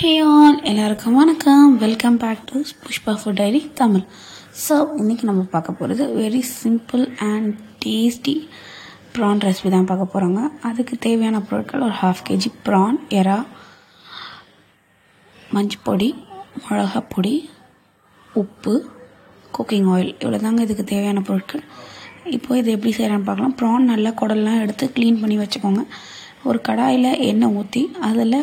ஹே all எல்லாருக்கும் வணக்கம். Welcome back to Pushpa food diary Tamil. So இன்றைக்கி நம்ம பார்க்க போகிறது very simple and tasty prawn recipe தான் பார்க்க போகிறோங்க அதுக்கு தேவையான பொருட்கள் ஒரு ஹாஃப் கேஜி ப்ரான் எறா மஞ்சப்பொடி மிளகாப்பொடி மிளகா பொடி உப்பு குக்கிங் ஆயில் இவ்வளோ தாங்க இதுக்கு தேவையான பொருட்கள். இப்போ இது எப்படி செய்கிறான்னு பார்க்கலாம். ப்ரான் நல்லா குடல்லாம் எடுத்து க்ளீன் பண்ணி வச்சுக்கோங்க. ஒரு கடாயில் எண்ணெய் ஊற்றி அதில்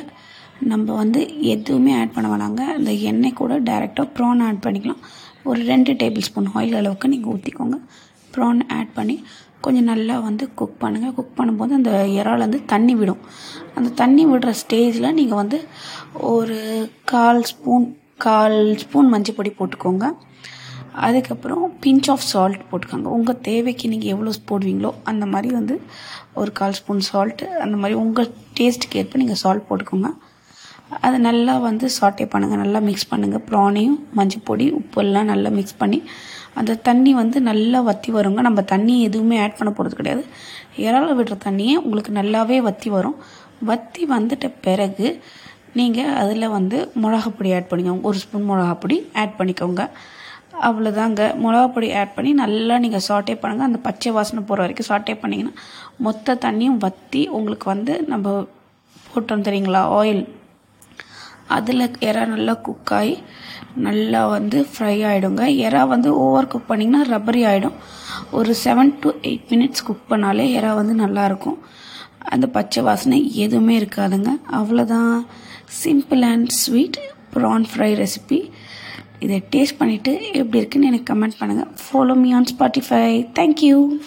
நம்ம வந்து எதுவுமே ஆட் பண்ண வேணாங்க. அந்த எண்ணெய் கூட டைரெக்டாக ப்ரான் ஆட் பண்ணிக்கலாம். ஒரு ரெண்டு டேபிள் ஸ்பூன் ஆயில் அளவுக்கு நீங்கள் ஊற்றிக்கோங்க ப்ரான் ஆட் பண்ணி கொஞ்சம் நல்லா வந்து குக் பண்ணுங்கள் குக் பண்ணும்போது அந்த இறால் வந்து தண்ணி விடும். அந்த தண்ணி விடுற ஸ்டேஜில் நீங்கள் வந்து ஒரு கால் ஸ்பூன் கால் ஸ்பூன் மஞ்சள் பொடி போட்டுக்கோங்க. அதுக்கப்புறம் பிஞ்ச் ஆஃப் சால்ட் போட்டுக்கோங்க. உங்கள் தேவைக்கு நீங்கள் எவ்வளோ போடுவீங்களோ அந்த மாதிரி வந்து ஒரு கால் ஸ்பூன் சால்ட்டு அந்த மாதிரி உங்கள் டேஸ்ட்டுக்கு ஏற்ப நீங்கள் சால்ட் போட்டுக்கோங்க. அதை நல்லா வந்து சாட்டே பண்ணுங்கள் நல்லா மிக்ஸ் பண்ணுங்கள் ப்ரானையும் மஞ்சள் பொடி உப்பெல்லாம் நல்லா மிக்ஸ் பண்ணி அந்த தண்ணி வந்து நல்லா வற்றி வருங்க. நம்ம தண்ணி எதுவுமே ஆட் பண்ண போகிறது கிடையாது. இறால விடுற தண்ணியே உங்களுக்கு நல்லாவே வற்றி வரும். வற்றி வந்துட்ட பிறகு நீங்கள் அதில் வந்து மிளகாப்பொடி ஆட் பண்ணிக்கோங்க. ஒரு ஸ்பூன் மிளகாப்பொடி ஆட் பண்ணிக்கோங்க. அவ்வளோதாங்க மிளகாப்பொடி ஆட் பண்ணி நல்லா நீங்கள் சாட்டே பண்ணுங்கள் அந்த பச்சை வாசனை போகிற வரைக்கும் சாட்டே பண்ணிங்கன்னா மொத்த தண்ணியும் வற்றி உங்களுக்கு வந்து நம்ம போட்டோம் தெரியுங்களா? ஆயில் அதில் எறா நல்லா குக் ஆகி நல்லா வந்து ஃப்ரை ஆகிடுங்க எறா வந்து ஓவர் குக் பண்ணிங்கன்னா ரப்பரி ஆகிடும் ஒரு seven to eight minutes cook பண்ணாலே எறா வந்து நல்லாயிருக்கும் அந்த பச்சை வாசனை எதுவுமே இருக்காதுங்க. அவ்வளோதான் simple and sweet prawn fry recipe இதை டேஸ்ட் பண்ணிவிட்டு எப்படி இருக்குன்னு எனக்கு கமெண்ட் பண்ணுங்கள் follow me on Spotify thank you